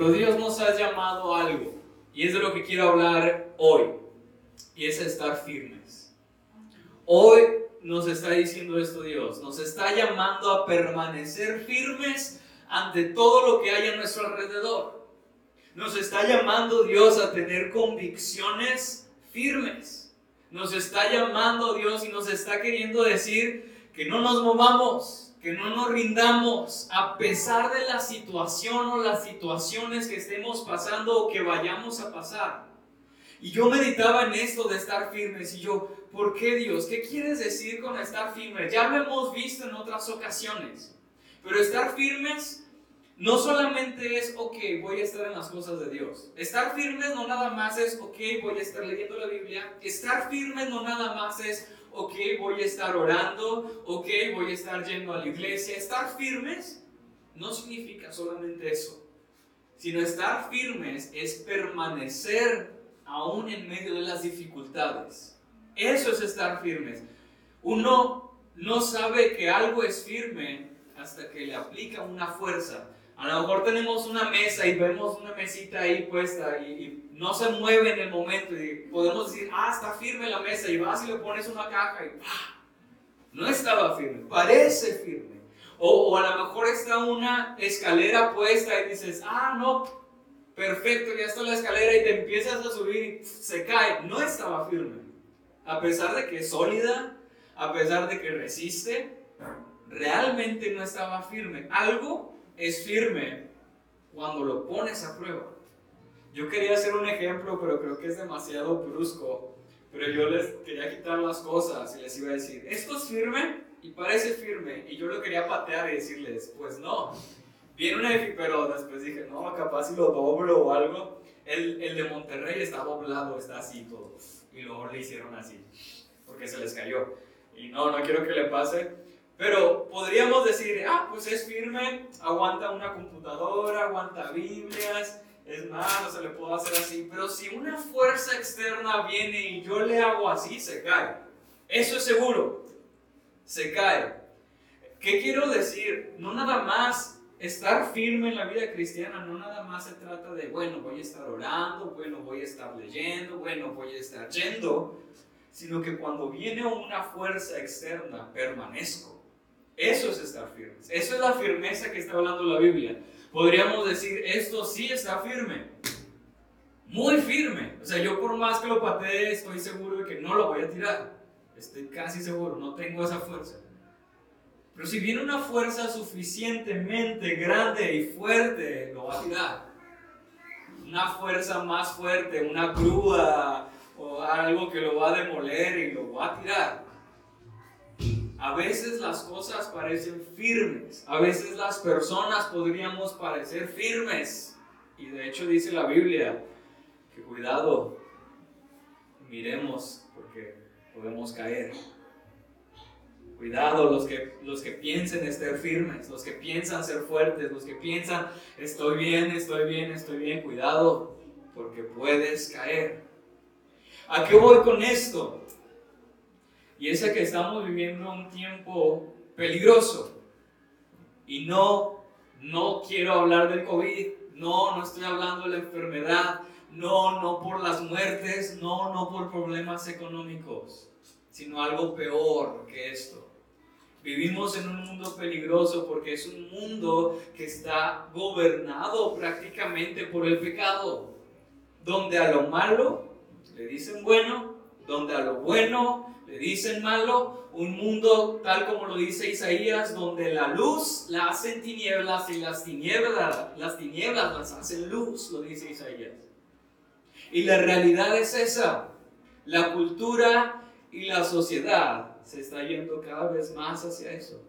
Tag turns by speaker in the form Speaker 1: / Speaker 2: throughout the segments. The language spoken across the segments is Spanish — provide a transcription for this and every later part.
Speaker 1: Pero Dios nos ha llamado a algo. Y es de lo que quiero hablar hoy. Y es estar firmes. Hoy nos está diciendo esto Dios. Nos está llamando a permanecer firmes ante todo lo que hay a nuestro alrededor. Nos está llamando Dios a tener convicciones firmes. Nos está llamando Dios y nos está queriendo decir que no nos movamos, que no nos rindamos a pesar de la situación o las situaciones que estemos pasando o que vayamos a pasar. Y yo meditaba en esto de estar firmes y yo, ¿por qué Dios? ¿Qué quieres decir con estar firmes? Ya lo hemos visto en otras ocasiones. Pero estar firmes no solamente es, ok, voy a estar en las cosas de Dios. Estar firmes no nada más es, ok, voy a estar leyendo la Biblia. Estar firmes no nada más es, ok, voy a estar orando, ok, voy a estar yendo a la iglesia. Estar firmes no significa solamente eso, sino estar firmes es permanecer aún en medio de las dificultades. Eso es estar firmes. Uno no sabe que algo es firme hasta que le aplica una fuerza. A lo mejor tenemos una mesa y vemos una mesita ahí puesta y, no se mueve en el momento y podemos decir, ah, está firme la mesa y vas y le pones una caja y ¡pah! no estaba firme, parece firme. O, o a lo mejor está una escalera puesta y dices, ah, no, perfecto, ya está la escalera y te empiezas a subir y se cae. No estaba firme. A pesar de que es sólida, a pesar de que resiste, realmente no estaba firme. Algo es firme cuando lo pones a prueba. Yo quería hacer un ejemplo, pero creo que es demasiado brusco. Pero yo les quería quitar las cosas y les iba a decir, esto es firme y parece firme. Y yo lo quería patear y decirles, pues no, Viene una pero después dije, no, capaz si lo doblo o algo. El, el, de Monterrey está doblado, está así todo. Y luego le hicieron así, porque se les cayó. Y no, no quiero que le pase. Pero podríamos decir, ah, pues es firme, aguanta una computadora, aguanta Biblias, es no se le puedo hacer así. Pero si una fuerza externa viene y yo le hago así, se cae. Eso es seguro, se cae. ¿Qué quiero decir? No nada más estar firme en la vida cristiana no nada más se trata de, bueno, voy a estar orando, bueno, voy a estar leyendo, bueno, voy a estar yendo, sino que cuando viene una fuerza externa, permanezco. Eso es estar firme. Eso es la firmeza que está hablando la Biblia. Podríamos decir, esto sí está firme. Muy firme. O sea, yo por más que lo patee, estoy seguro de que no lo voy a tirar. Estoy casi seguro, no tengo esa fuerza. Pero si viene una fuerza suficientemente grande y fuerte, lo va a tirar. Una fuerza más fuerte, una grúa o algo que lo va a demoler y lo va a tirar. A veces las cosas parecen firmes, a veces las personas podríamos parecer firmes. Y de hecho dice la Biblia que cuidado, miremos porque podemos caer. Cuidado los que, los que piensen estar firmes, los que piensan ser fuertes, los que piensan estoy bien, estoy bien, estoy bien. Cuidado porque puedes caer. ¿A qué voy con esto? Y es que estamos viviendo un tiempo peligroso. Y no, no quiero hablar del COVID, no, no estoy hablando de la enfermedad, no, no por las muertes, no, no por problemas económicos, sino algo peor que esto. Vivimos en un mundo peligroso porque es un mundo que está gobernado prácticamente por el pecado, donde a lo malo le dicen bueno, donde a lo bueno le dicen malo, un mundo tal como lo dice Isaías, donde la luz la hacen tinieblas y las tinieblas, las tinieblas las hacen luz, lo dice Isaías. Y la realidad es esa, la cultura y la sociedad se está yendo cada vez más hacia eso.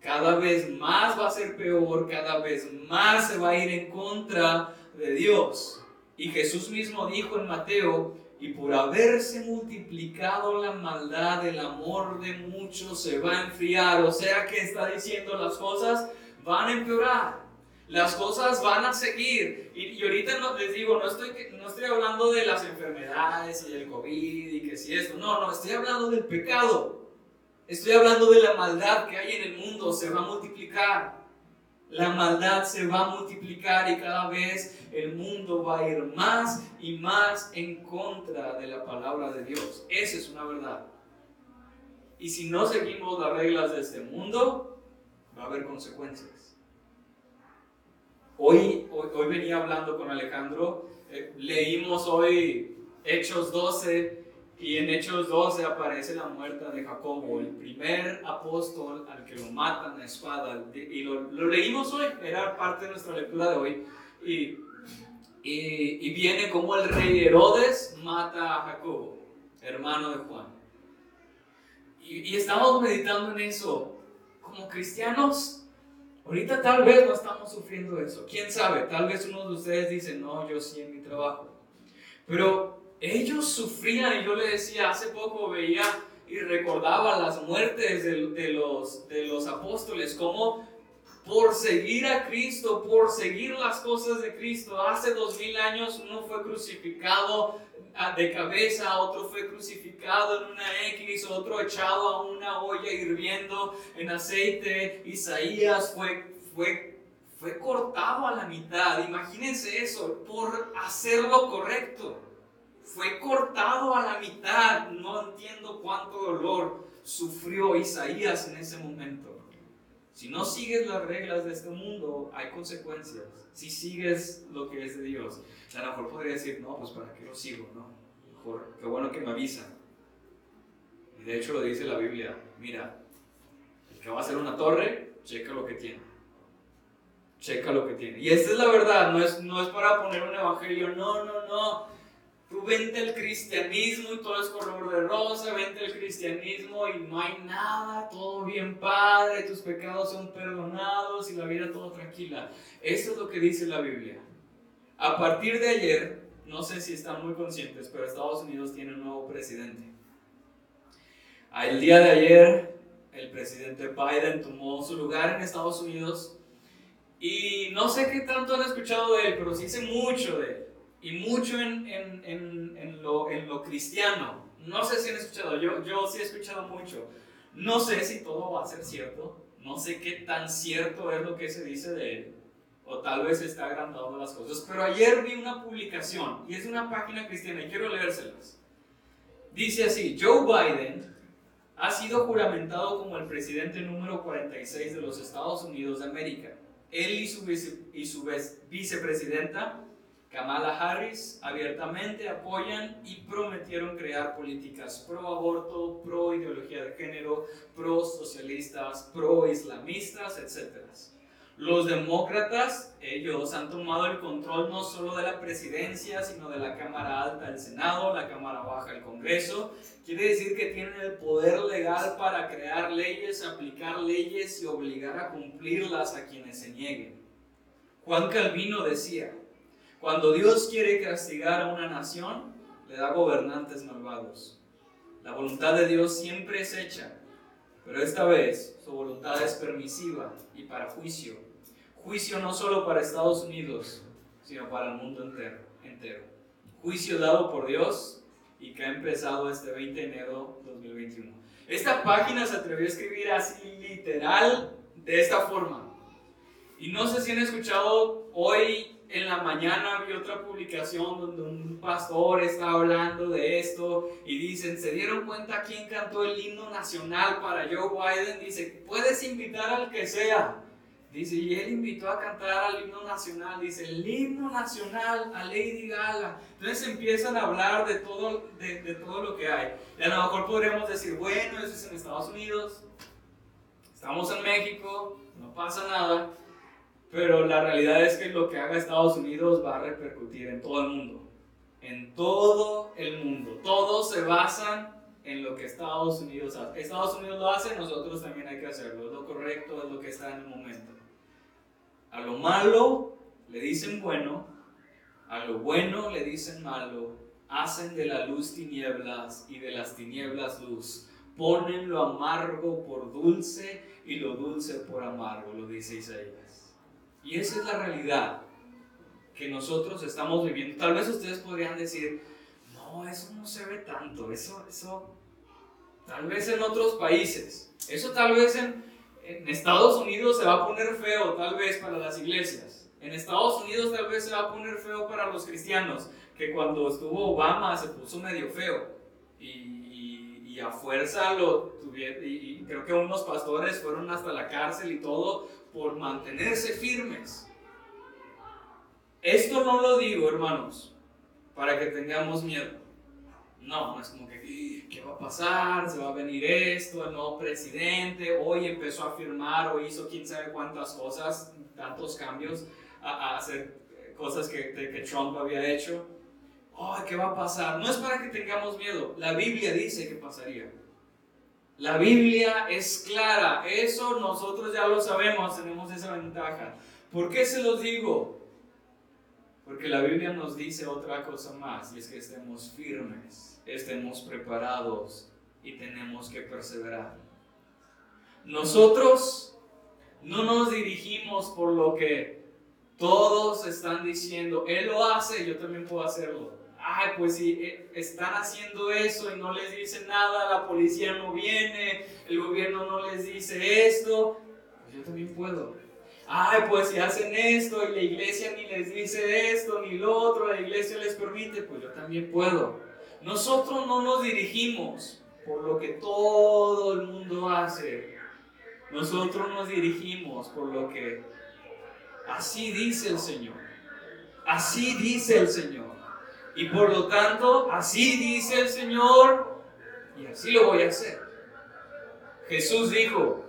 Speaker 1: Cada vez más va a ser peor, cada vez más se va a ir en contra de Dios. Y Jesús mismo dijo en Mateo, y por haberse multiplicado la maldad, el amor de muchos se va a enfriar. O sea que está diciendo las cosas van a empeorar. Las cosas van a seguir. Y, ahorita no, les digo, no estoy, no estoy hablando de las enfermedades y el COVID y que si esto. No, no, estoy hablando del pecado. Estoy hablando de la maldad que hay en el mundo, se va a multiplicar. La maldad se va a multiplicar y cada vez el mundo va a ir más y más en contra de la palabra de Dios. Esa es una verdad. Y si no seguimos las reglas de este mundo, va a haber consecuencias. Hoy, hoy, venía hablando con Alejandro, eh, leímos hoy Hechos 12 y en Hechos 12 aparece la muerte de Jacobo, el primer apóstol al que lo matan a espada. Y lo, leímos hoy, era parte de nuestra lectura de hoy. Y, y, viene como el rey Herodes mata a Jacobo, hermano de Juan. Y, y estamos meditando en eso. Como cristianos, ahorita tal vez no estamos sufriendo eso. ¿Quién sabe? Tal vez uno de ustedes dice, no, yo sí en mi trabajo. Pero ellos sufrían y yo le decía, hace poco veía y recordaba las muertes de, los, de los apóstoles, como por seguir a Cristo, por seguir las cosas de Cristo, hace dos mil años uno fue crucificado de cabeza, otro fue crucificado en una X, otro echado a una olla hirviendo en aceite, Isaías fue, fue, fue cortado a la mitad, imagínense eso, por hacer lo correcto fue cortado a la mitad. No entiendo cuánto dolor sufrió Isaías en ese momento. Si no sigues las reglas de este mundo, hay consecuencias. Si sigues lo que es de Dios, a lo mejor podría decir, no, pues para qué lo sigo, ¿no? Mejor, qué bueno que me avisan. Y de hecho lo dice la Biblia, mira, el que va a hacer una torre, checa lo que tiene. Checa lo que tiene. Y esta es la verdad, no es, no es para poner un evangelio, no, no, no Tú vente el cristianismo y todo es color de rosa, vente el cristianismo y no hay nada, todo bien padre, tus pecados son perdonados y la vida todo tranquila. Eso es lo que dice la Biblia. A partir de ayer, no sé si están muy conscientes, pero Estados Unidos tiene un nuevo presidente. El día de ayer, el presidente Biden tomó su lugar en Estados Unidos y no sé qué tanto han escuchado de él, pero sí sé mucho de él y mucho en, en, en, en, lo, en lo cristiano. No sé si han escuchado, yo, yo sí he escuchado mucho. No sé si todo va a ser cierto, no sé qué tan cierto es lo que se dice de él, o tal vez está agrandando las cosas, pero ayer vi una publicación y es una página cristiana y quiero leérselas. Dice así, Joe Biden ha sido juramentado como el presidente número 46 de los Estados Unidos de América. Él y su, y su vicepresidenta Kamala Harris abiertamente apoyan y prometieron crear políticas pro aborto, pro ideología de género, pro socialistas, pro islamistas, etc. Los demócratas, ellos han tomado el control no solo de la presidencia, sino de la Cámara Alta del Senado, la Cámara Baja del Congreso. Quiere decir que tienen el poder legal para crear leyes, aplicar leyes y obligar a cumplirlas a quienes se nieguen. Juan Calvino decía, cuando Dios quiere castigar a una nación, le da gobernantes malvados. La voluntad de Dios siempre es hecha, pero esta vez su voluntad es permisiva y para juicio. Juicio no solo para Estados Unidos, sino para el mundo entero. entero. Juicio dado por Dios y que ha empezado este 20 de enero de 2021. Esta página se atrevió a escribir así literal de esta forma. Y no sé si han escuchado hoy en la mañana vi otra publicación donde un pastor está hablando de esto y dicen, ¿se dieron cuenta quién cantó el himno nacional para Joe Biden? Dice, puedes invitar al que sea. Dice, y él invitó a cantar al himno nacional. Dice, el himno nacional a Lady Gaga. Entonces empiezan a hablar de todo, de, de todo lo que hay. Y a lo mejor podríamos decir, bueno, eso es en Estados Unidos, estamos en México, no pasa nada. Pero la realidad es que lo que haga Estados Unidos va a repercutir en todo el mundo. En todo el mundo. Todos se basan en lo que Estados Unidos hace. Estados Unidos lo hace, nosotros también hay que hacerlo. Es lo correcto, es lo que está en el momento. A lo malo le dicen bueno, a lo bueno le dicen malo. Hacen de la luz tinieblas y de las tinieblas luz. Ponen lo amargo por dulce y lo dulce por amargo, lo dice Isaías. Y esa es la realidad que nosotros estamos viviendo. Tal vez ustedes podrían decir, no, eso no se ve tanto, eso, eso, tal vez en otros países, eso tal vez en, En Estados Unidos se va a poner feo tal vez para las iglesias. En Estados Unidos tal vez se va a poner feo para los cristianos, que cuando estuvo Obama se puso medio feo. Y, a fuerza lo tuvieron, creo que unos pastores fueron hasta la cárcel y todo por mantenerse firmes. Esto no lo digo, hermanos, para que tengamos miedo. No, no es como que, ¿qué va a pasar? ¿Se va a venir esto? El nuevo presidente hoy empezó a firmar o hizo quién sabe cuántas cosas, tantos cambios, a, hacer cosas que, que Trump había hecho. Oh, ¿qué va a pasar? No es para que tengamos miedo. La Biblia dice que pasaría. La Biblia es clara. Eso nosotros ya lo sabemos, tenemos esa ventaja. ¿Por qué se los digo? Porque la Biblia nos dice otra cosa más, y es que estemos firmes, estemos preparados y tenemos que perseverar. Nosotros no nos dirigimos por lo que todos están diciendo, Él lo hace, yo también puedo hacerlo. Ay, pues si eh, están haciendo eso y no les dicen nada, la policía no viene, el gobierno no les dice esto, pues yo también puedo ay, pues si hacen esto y la iglesia ni les dice esto ni lo otro, la iglesia les permite, pues yo también puedo. Nosotros no nos dirigimos por lo que todo el mundo hace. Nosotros nos dirigimos por lo que así dice el Señor. Así dice el Señor. Y por lo tanto, así dice el Señor y así lo voy a hacer. Jesús dijo,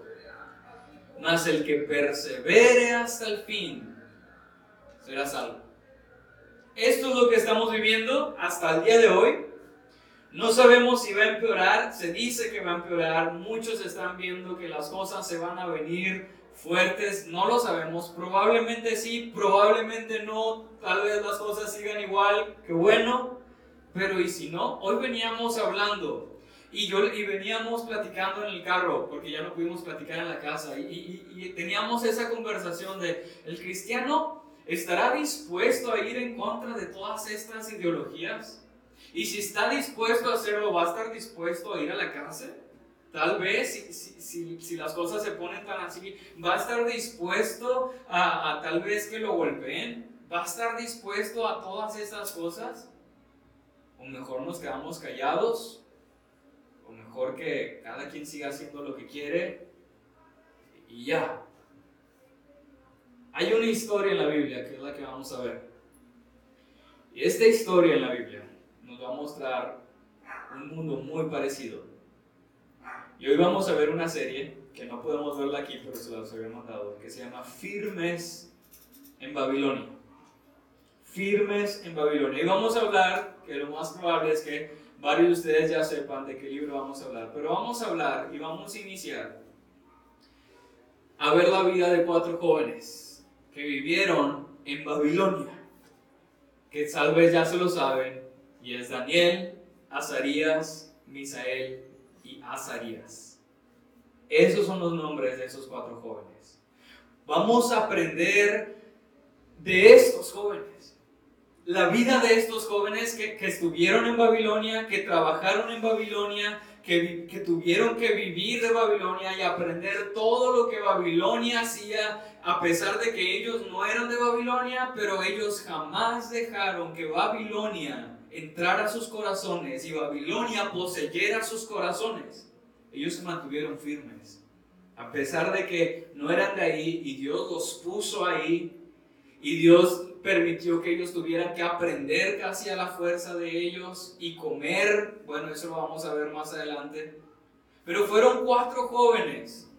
Speaker 1: mas el que persevere hasta el fin será salvo. Esto es lo que estamos viviendo hasta el día de hoy. No sabemos si va a empeorar, se dice que va a empeorar, muchos están viendo que las cosas se van a venir fuertes, no lo sabemos, probablemente sí, probablemente no, tal vez las cosas sigan igual, que bueno, pero y si no, hoy veníamos hablando. Y, yo, y veníamos platicando en el carro, porque ya no pudimos platicar en la casa, y, y, teníamos esa conversación de, ¿el cristiano estará dispuesto a ir en contra de todas estas ideologías? Y si está dispuesto a hacerlo, ¿va a estar dispuesto a ir a la cárcel? Tal vez, si, si, si, las cosas se ponen tan así, ¿va a estar dispuesto a, tal vez que lo golpeen? ¿Va a estar dispuesto a todas esas cosas? ¿O mejor nos quedamos callados mejor que cada quien siga haciendo lo que quiere y ya. Hay una historia en la Biblia que es la que vamos a ver. Y esta historia en la Biblia nos va a mostrar un mundo muy parecido. Y hoy vamos a ver una serie que no podemos verla aquí, pero se las había mandado, que se llama Firmes en Babilonia. Firmes en Babilonia. Y vamos a hablar, que lo más probable es que varios de ustedes ya sepan de qué libro vamos a hablar, pero vamos a hablar y vamos a iniciar a ver la vida de cuatro jóvenes que vivieron en Babilonia, que tal vez ya se lo saben, y es Daniel, Azarías, Misael Azarías. Esos son los nombres de esos cuatro jóvenes. Vamos a aprender de estos jóvenes la vida de estos jóvenes que, estuvieron en Babilonia, que trabajaron en Babilonia, que, que, tuvieron que vivir de Babilonia y aprender todo lo que Babilonia hacía, a pesar de que ellos no eran de Babilonia, pero ellos jamás dejaron que Babilonia entrara a sus corazones y Babilonia poseyera sus corazones. Ellos se mantuvieron firmes, a pesar de que no eran de ahí y Dios los puso ahí y Dios permitió que ellos tuvieran que aprender casi a la fuerza de ellos y comer. Bueno, eso lo vamos a ver más adelante. Pero fueron cuatro jóvenes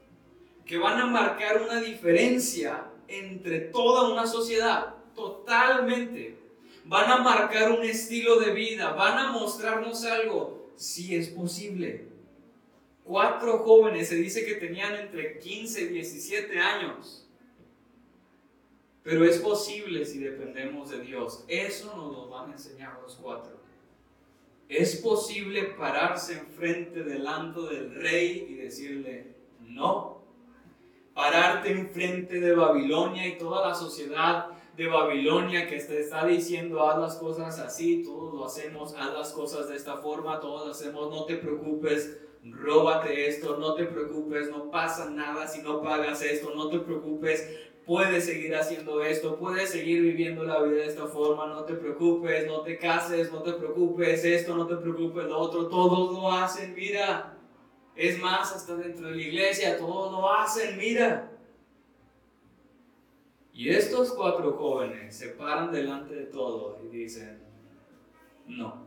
Speaker 1: que van a marcar una diferencia entre toda una sociedad, totalmente. Van a marcar un estilo de vida, van a mostrarnos algo, si es posible. Cuatro jóvenes, se dice que tenían entre 15 y 17 años pero es posible si dependemos de Dios. Eso nos lo van a enseñar los cuatro. Es posible pararse enfrente delante del rey y decirle, no. Pararte enfrente de Babilonia y toda la sociedad de Babilonia que te está diciendo haz las cosas así, todos lo hacemos, haz las cosas de esta forma, todos lo hacemos, no te preocupes, róbate esto, no te preocupes, no pasa nada si no pagas esto, no te preocupes, puedes seguir haciendo esto, puedes seguir viviendo la vida de esta forma, no te preocupes, no te cases, no te preocupes, esto, no te preocupes, lo otro, todos lo hacen, mira. Es más, hasta dentro de la iglesia, todos lo hacen, mira. Y estos cuatro jóvenes se paran delante de todo y dicen, no,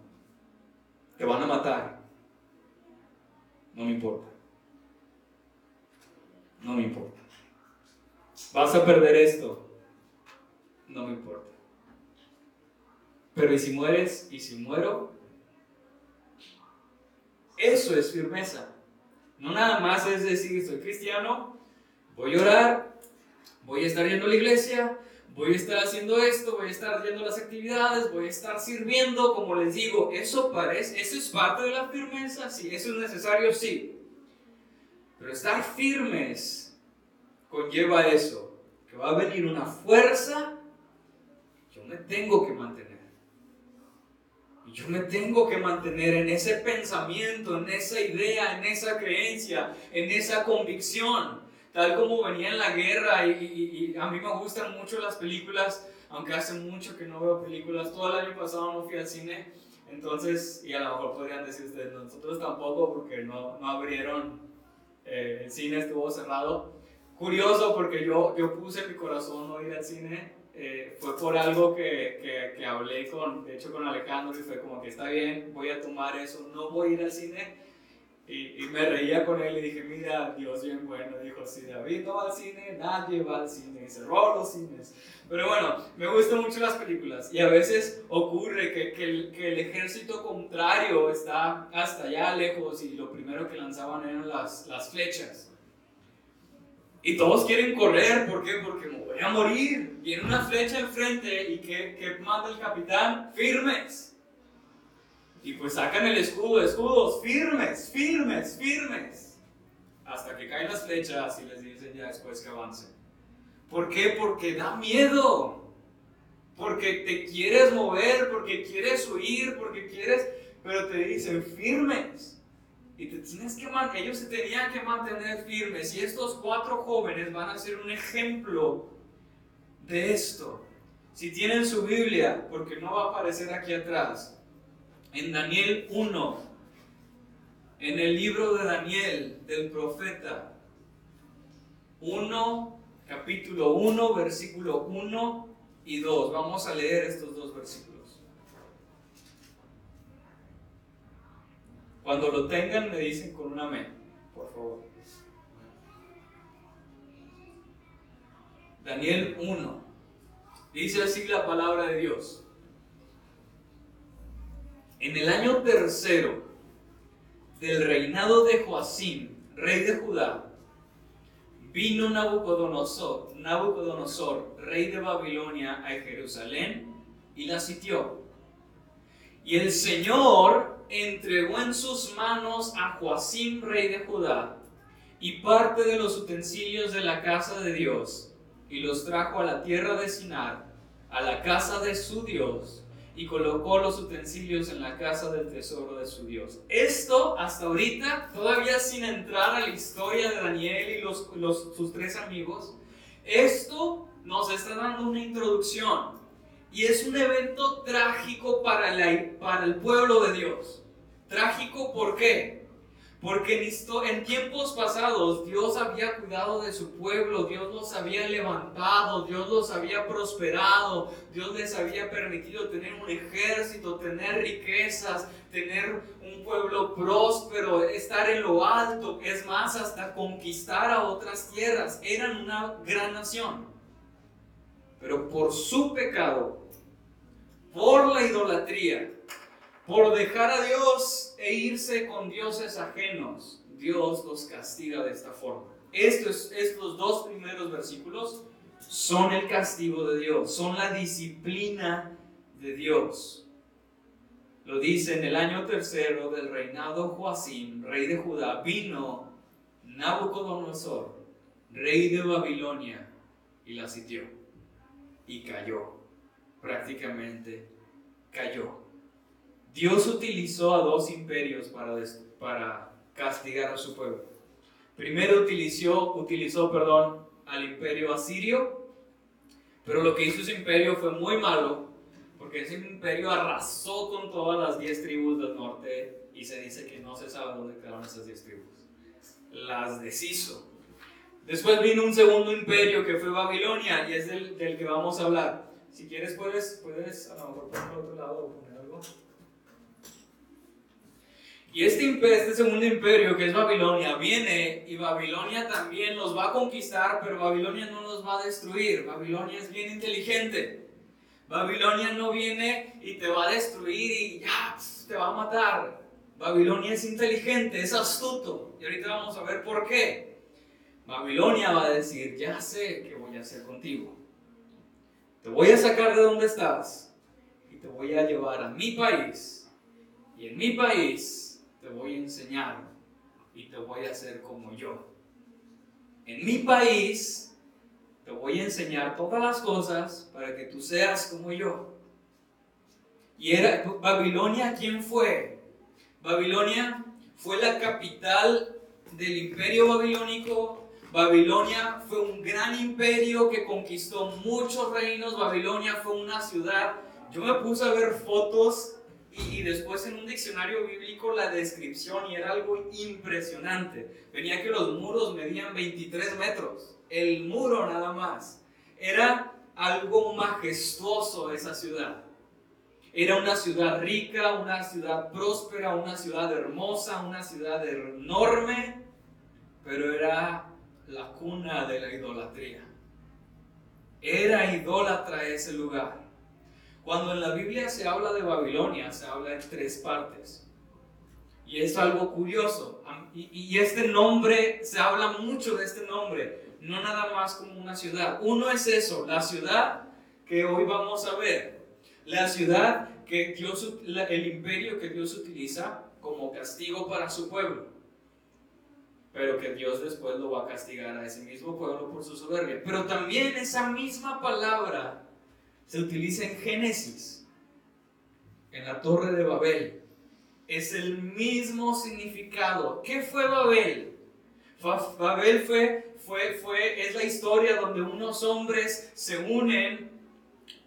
Speaker 1: te van a matar. No me importa. No me importa. Vas a perder esto. No me importa. Pero ¿y si mueres? ¿Y si muero? Eso es firmeza. No nada más es decir, soy cristiano, voy a orar, voy a estar yendo a la iglesia, voy a estar haciendo esto, voy a estar yendo las actividades, voy a estar sirviendo, como les digo, eso parece, eso es parte de la firmeza, sí, eso es necesario, sí. Pero estar firmes conlleva eso, que va a venir una fuerza, yo me tengo que mantener. Yo me tengo que mantener en ese pensamiento, en esa idea, en esa creencia, en esa convicción tal como venía en la guerra y, a mí me gustan mucho las películas, aunque hace mucho que no veo películas, todo el año pasado no fui al cine, entonces, y a lo mejor podrían decir ustedes, nosotros tampoco porque no, no abrieron, eh, el cine estuvo cerrado. Curioso porque yo, yo puse mi corazón no ir al cine, eh, fue por algo que, que, que, hablé con, de hecho con Alejandro y fue como que está bien, voy a tomar eso, no voy a ir al cine y, me reía con él y dije, mira, Dios bien bueno. Dijo, si David no va al cine, nadie va al cine. Y cerró los cines. Pero bueno, me gustan mucho las películas. Y a veces ocurre que, que, el, que, el, ejército contrario está hasta allá lejos y lo primero que lanzaban eran las, las flechas. Y todos quieren correr, ¿por qué? Porque me voy a morir. Viene una flecha enfrente y que, que manda el capitán, firmes. Y pues sacan el escudo, escudos firmes, firmes, firmes. Hasta que caen las flechas y les dicen ya después que avancen. ¿Por qué? Porque da miedo. Porque te quieres mover, porque quieres huir, porque quieres, pero te dicen firmes. Y te tienes que ellos se tenían que mantener firmes. Y estos cuatro jóvenes van a ser un ejemplo de esto. Si tienen su Biblia, porque no va a aparecer aquí atrás, en Daniel 1, en el libro de Daniel, del profeta. 1, capítulo 1, versículo 1 y 2. Vamos a leer estos dos versículos. Cuando lo tengan me dicen con un amén, por favor. Daniel 1. Dice así la palabra de Dios. En el año tercero del reinado de Joacim, rey de Judá, vino Nabucodonosor, Nabucodonosor, rey de Babilonia, a Jerusalén y la sitió. Y el Señor entregó en sus manos a Joacim, rey de Judá, y parte de los utensilios de la casa de Dios, y los trajo a la tierra de Sinar, a la casa de su Dios, y colocó los utensilios en la casa del tesoro de su Dios. Esto hasta ahorita, todavía sin entrar a la historia de Daniel y sus tres amigos, esto nos está dando una introducción y es un evento trágico para, para el pueblo de Dios. Trágico, ¿por qué? Porque en tiempos pasados Dios había cuidado de su pueblo, Dios los había levantado, Dios los había prosperado, Dios les había permitido tener un ejército, tener riquezas, tener un pueblo próspero, estar en lo alto, es más, hasta conquistar a otras tierras. Eran una gran nación. Pero por su pecado, por la idolatría, por dejar a Dios e irse con dioses ajenos, Dios los castiga de esta forma. Estos, estos dos primeros versículos son el castigo de Dios, son la disciplina de Dios. Lo dice en el año tercero del reinado Joacim, rey de Judá, vino Nabucodonosor, rey de Babilonia, y la sitió. y cayó. Prácticamente cayó. Dios utilizó a dos imperios para, para castigar a su pueblo. Primero utilizó, utilizó perdón, al imperio asirio, pero lo que hizo ese imperio fue muy malo, porque ese imperio arrasó con todas las diez tribus del norte y se dice que no se sabe dónde quedaron esas diez tribus. Las deshizo. Después vino un segundo imperio que fue Babilonia y es del, del que vamos a hablar. Si quieres puedes, puedes a lo mejor por otro lado poner algo. Y este, este segundo imperio, que es Babilonia, viene y Babilonia también los va a conquistar, pero Babilonia no los va a destruir. Babilonia es bien inteligente. Babilonia no viene y te va a destruir y ya te va a matar. Babilonia es inteligente, es astuto. Y ahorita vamos a ver por qué. Babilonia va a decir, ya sé qué voy a hacer contigo. Te voy a sacar de donde estás y te voy a llevar a mi país. Y en mi país te voy a enseñar y te voy a hacer como yo. En mi país te voy a enseñar todas las cosas para que tú seas como yo. Y era Babilonia, ¿quién fue? Babilonia fue la capital del imperio babilónico. Babilonia fue un gran imperio que conquistó muchos reinos. Babilonia fue una ciudad. Yo me puse a ver fotos y, después en un diccionario bíblico la descripción y era algo impresionante. Venía que los muros medían 23 metros, el muro nada más. Era algo majestuoso esa ciudad. Era una ciudad rica, una ciudad próspera, una ciudad hermosa, una ciudad enorme, pero era la cuna de la idolatría. Era idólatra ese lugar. Cuando en la Biblia se habla de Babilonia, se habla en tres partes. Y es algo curioso. Y, este nombre, se habla mucho de este nombre, no nada más como una ciudad. Uno es eso, la ciudad que hoy vamos a ver. La ciudad que Dios, el imperio que Dios utiliza como castigo para su pueblo. Pero que Dios después lo va a castigar a ese mismo pueblo por su soberbia. Pero también esa misma palabra se utiliza en Génesis, en la torre de Babel. Es el mismo significado. ¿Qué fue Babel? Babel fue, fue, fue, es la historia donde unos hombres se unen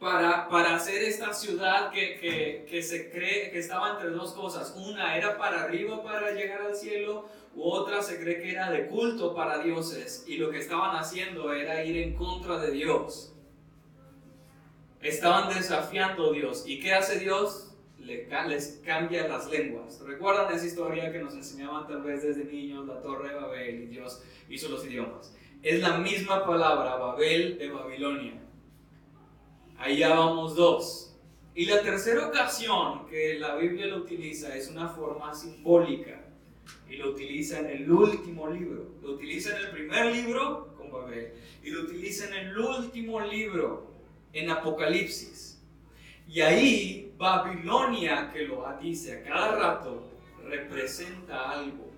Speaker 1: para, para hacer esta ciudad que, que, que, se cree que estaba entre dos cosas. Una era para arriba para llegar al cielo, u otra se cree que era de culto para dioses. Y lo que estaban haciendo era ir en contra de Dios. Estaban desafiando a Dios. ¿Y qué hace Dios? les cambia las lenguas. ¿Recuerdan esa historia que nos enseñaban tal vez desde niños, la torre de Babel y Dios hizo los idiomas? Es la misma palabra, Babel de Babilonia. Ya vamos dos. Y la tercera ocasión que la Biblia lo utiliza es una forma simbólica. Y lo utiliza en el último libro. Lo utiliza en el primer libro con Babel. Y lo utiliza en el último libro en Apocalipsis. Y ahí Babilonia, que lo dice a cada rato, representa algo.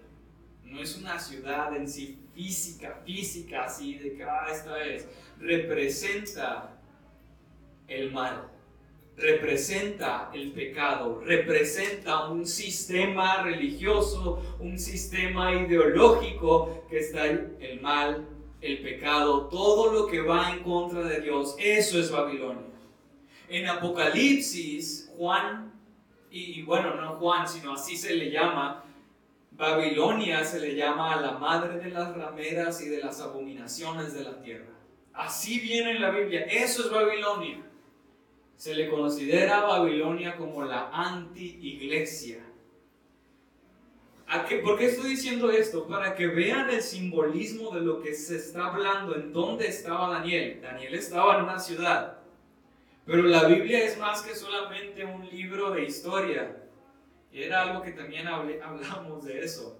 Speaker 1: No es una ciudad en sí física, física, así de que ah, esta es. Representa el mal, representa el pecado, representa un sistema religioso, un sistema ideológico que está el mal el pecado, todo lo que va en contra de Dios, eso es Babilonia. En Apocalipsis, Juan, y, bueno, no Juan, sino así se le llama, Babilonia se le llama a la madre de las rameras y de las abominaciones de la tierra. Así viene en la Biblia, eso es Babilonia. Se le considera Babilonia como la anti-iglesia ¿Por qué estoy diciendo esto? Para que vean el simbolismo de lo que se está hablando, en dónde estaba Daniel. Daniel estaba en una ciudad, pero la Biblia es más que solamente un libro de historia. Era algo que también hablamos de eso.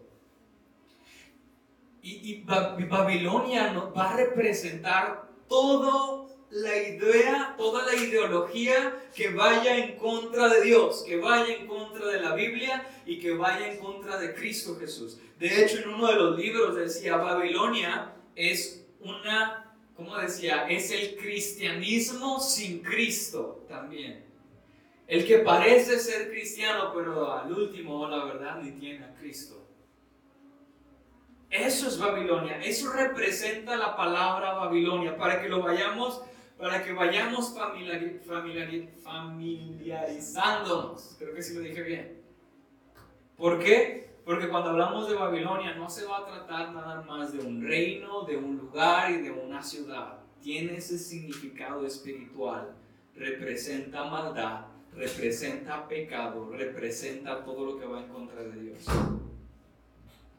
Speaker 1: Y Babilonia va a representar todo la idea, toda la ideología que vaya en contra de Dios, que vaya en contra de la Biblia y que vaya en contra de Cristo Jesús. De hecho, en uno de los libros decía, Babilonia es una como decía, es el cristianismo sin Cristo también. El que parece ser cristiano, pero al último, la verdad, ni tiene a Cristo. Eso es Babilonia. Eso representa la palabra Babilonia. Para que lo vayamos, para que vayamos familiarizándonos. Creo que sí lo dije bien. ¿Por qué? Porque cuando hablamos de Babilonia no se va a tratar nada más de un reino, de un lugar y de una ciudad. Tiene ese significado espiritual. Representa maldad, representa pecado, representa todo lo que va en contra de Dios.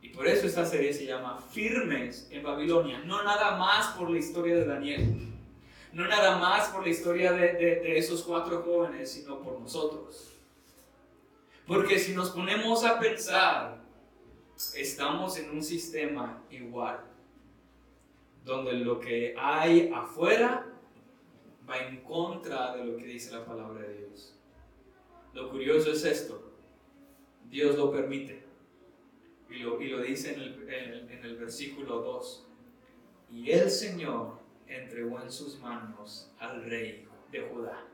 Speaker 1: Y por eso esta serie se llama Firmes en Babilonia. No nada más por la historia de Daniel. No nada más por la historia de, de, esos cuatro jóvenes, sino por nosotros. Porque si nos ponemos a pensar, estamos en un sistema igual, donde lo que hay afuera va en contra de lo que dice la palabra de Dios. Lo curioso es esto, Dios lo permite. Y lo, dice en el, en el versículo 2. Y el Señor entregó en sus manos al rey de Judá.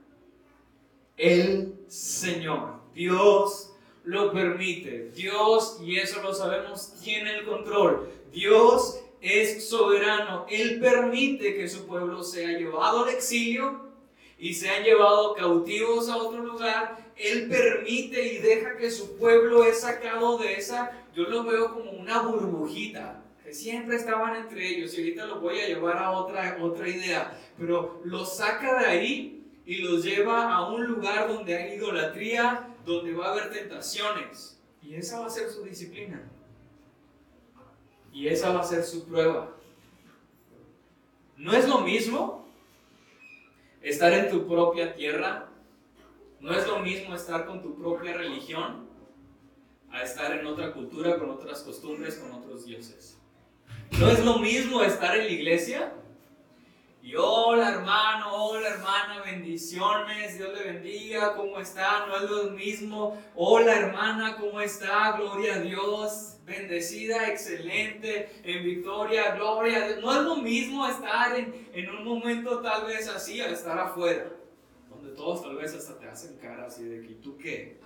Speaker 1: El Señor, Dios lo permite. Dios, y eso lo sabemos, tiene el control. Dios es soberano. Él permite que su pueblo sea llevado al exilio y sean llevados cautivos a otro lugar. Él permite y deja que su pueblo es sacado de esa yo lo veo como una burbujita, que siempre estaban entre ellos y ahorita los voy a llevar a otra, otra idea, pero los saca de ahí y los lleva a un lugar donde hay idolatría, donde va a haber tentaciones y esa va a ser su disciplina y esa va a ser su prueba. No es lo mismo estar en tu propia tierra, no es lo mismo estar con tu propia religión a estar en otra cultura, con otras costumbres, con otros dioses. No es lo mismo estar en la iglesia y hola hermano, hola hermana, bendiciones, Dios le bendiga, ¿cómo está? No es lo mismo, hola hermana, ¿cómo está? Gloria a Dios, bendecida, excelente, en victoria, gloria. No es lo mismo estar en, en un momento tal vez así a estar afuera, donde todos tal vez hasta te hacen cara así de que tú qué,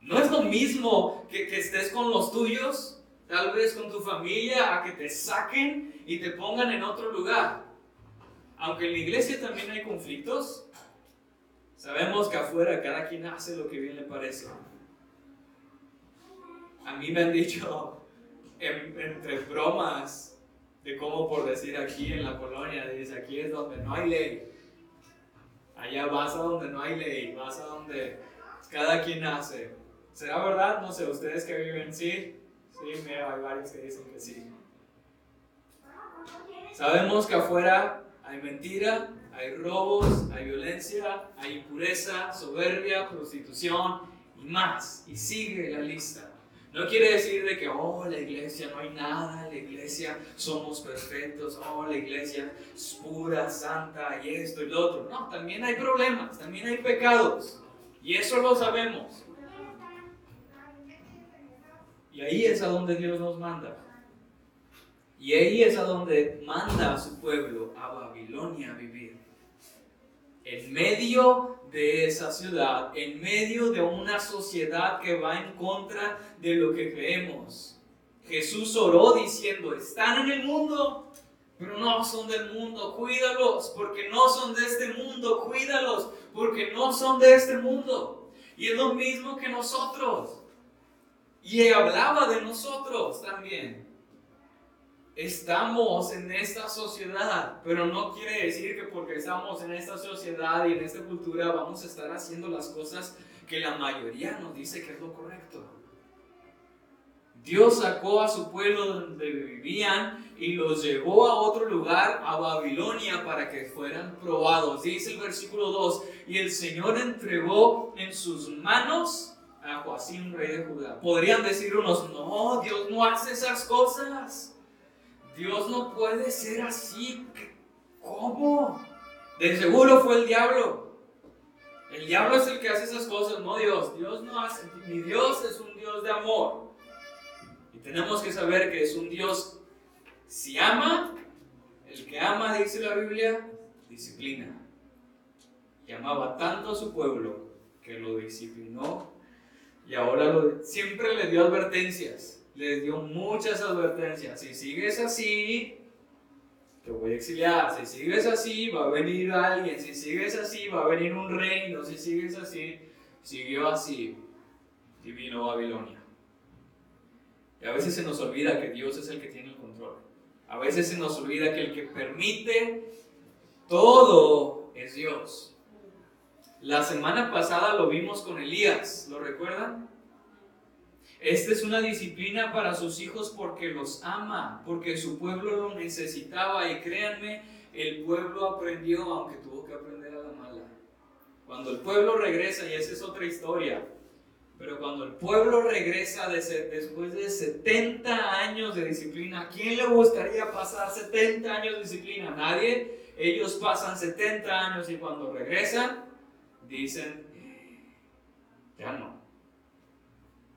Speaker 1: no es lo mismo que, que estés con los tuyos, tal vez con tu familia, a que te saquen y te pongan en otro lugar. Aunque en la iglesia también hay conflictos, sabemos que afuera cada quien hace lo que bien le parece. A mí me han dicho entre bromas de cómo por decir aquí en la colonia, dice aquí es donde no hay ley. Allá vas a donde no hay ley, vas a donde cada quien hace. ¿Será verdad? No sé, ustedes que viven, sí. Sí, hay varios que dicen que sí. Sabemos que afuera hay mentira, hay robos, hay violencia, hay impureza, soberbia, prostitución y más. Y sigue la lista. No quiere decir de que, oh, la iglesia no hay nada, la iglesia somos perfectos, oh, la iglesia es pura, santa y esto y lo otro. No, también hay problemas, también hay pecados. Y eso lo sabemos. Y ahí es a donde Dios nos manda. Y ahí es a donde manda a su pueblo, a Babilonia, a vivir. En medio de esa ciudad, en medio de una sociedad que va en contra de lo que creemos. Jesús oró diciendo, están en el mundo, pero no son del mundo, cuídalos, porque no son de este mundo, cuídalos, porque no son de este mundo. Y es lo mismo que nosotros. Y hablaba de nosotros también. Estamos en esta sociedad, pero no quiere decir que porque estamos en esta sociedad y en esta cultura vamos a estar haciendo las cosas que la mayoría nos dice que es lo correcto. Dios sacó a su pueblo donde vivían y los llevó a otro lugar, a Babilonia, para que fueran probados. Dice el versículo 2, y el Señor entregó en sus manos a Joacín, rey de Judá. Podrían decir unos, no, Dios no hace esas cosas. Dios no puede ser así. ¿Cómo? De seguro fue el diablo. El diablo es el que hace esas cosas, no Dios. Dios no hace, ni Dios es un Dios de amor. Y tenemos que saber que es un Dios, si ama, El que ama, dice la Biblia, disciplina. Y amaba tanto a su pueblo que lo disciplinó y ahora lo, siempre le dio advertencias. Les dio muchas advertencias. Si sigues así, te voy a exiliar. Si sigues así, va a venir alguien. Si sigues así, va a venir un reino. Si sigues así, siguió así. Y vino Babilonia. Y a veces se nos olvida que Dios es el que tiene el control. A veces se nos olvida que el que permite todo es Dios. La semana pasada lo vimos con Elías, ¿lo recuerdan? Esta es una disciplina para sus hijos porque los ama, porque su pueblo lo necesitaba y créanme, el pueblo aprendió aunque tuvo que aprender a la mala. Cuando el pueblo regresa, y esa es otra historia, pero cuando el pueblo regresa después de 70 años de disciplina, ¿a quién le gustaría pasar 70 años de disciplina? Nadie. Ellos pasan 70 años y cuando regresan, dicen, ya no.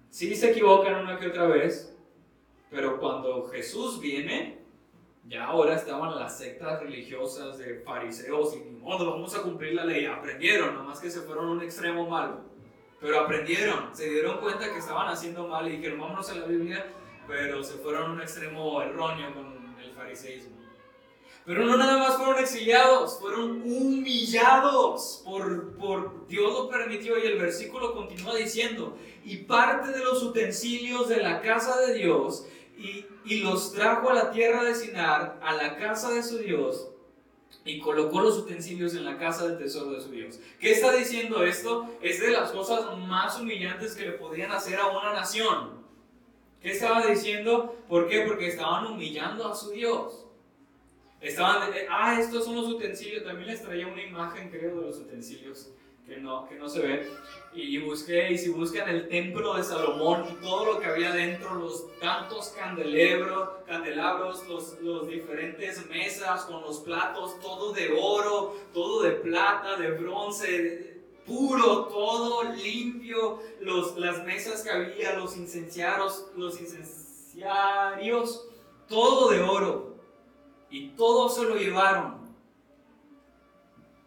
Speaker 1: Sí se equivocan una que otra vez, pero cuando Jesús viene, ya ahora estaban las sectas religiosas de fariseos y ni modo, vamos a cumplir la ley. Aprendieron, nomás que se fueron a un extremo malo. Pero aprendieron, se dieron cuenta que estaban haciendo mal y dijeron, vámonos a la Biblia, pero se fueron a un extremo erróneo con el fariseísmo. Pero no nada más fueron exiliados, fueron humillados por, por Dios lo permitió y el versículo continúa diciendo, y parte de los utensilios de la casa de Dios y, y los trajo a la tierra de Sinar, a la casa de su Dios, y colocó los utensilios en la casa del tesoro de su Dios. ¿Qué está diciendo esto? Es de las cosas más humillantes que le podían hacer a una nación. ¿Qué estaba diciendo? ¿Por qué? Porque estaban humillando a su Dios. Estaban, ah, estos son los utensilios. También les traía una imagen, creo, de los utensilios que no, que no se ven. Y, busqué, y si buscan el templo de Salomón y todo lo que había dentro, los tantos candelabros, candelabros, los, los diferentes mesas con los platos, todo de oro, todo de plata, de bronce, puro, todo limpio, los, las mesas que había, los incenciarios, los incenciarios, todo de oro y todo se lo llevaron.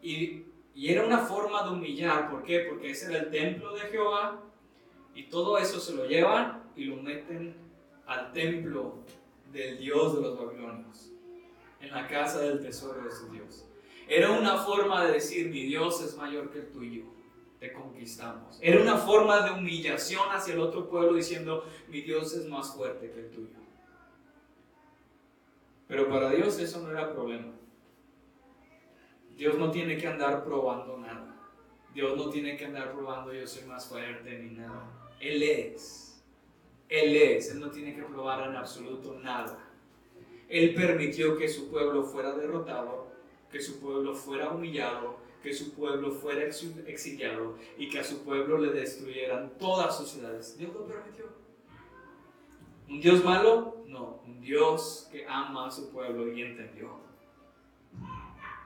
Speaker 1: Y, y, era una forma de humillar. ¿Por qué? Porque ese era el templo de Jehová. Y todo eso se lo llevan y lo meten al templo del Dios de los babilonios. En la casa del tesoro de su Dios. Era una forma de decir, mi Dios es mayor que el tuyo. Te conquistamos. Era una forma de humillación hacia el otro pueblo diciendo, mi Dios es más fuerte que el tuyo. Pero para Dios eso no era problema. Dios no tiene que andar probando nada. Dios no tiene que andar probando yo soy más fuerte ni nada. Él es. Él es. Él no tiene que probar en absoluto nada. Él permitió que su pueblo fuera derrotado, que su pueblo fuera humillado, que su pueblo fuera exiliado y que a su pueblo le destruyeran todas sus ciudades. Dios lo permitió. ¿Un Dios malo? No, un Dios que ama a su pueblo y entendió.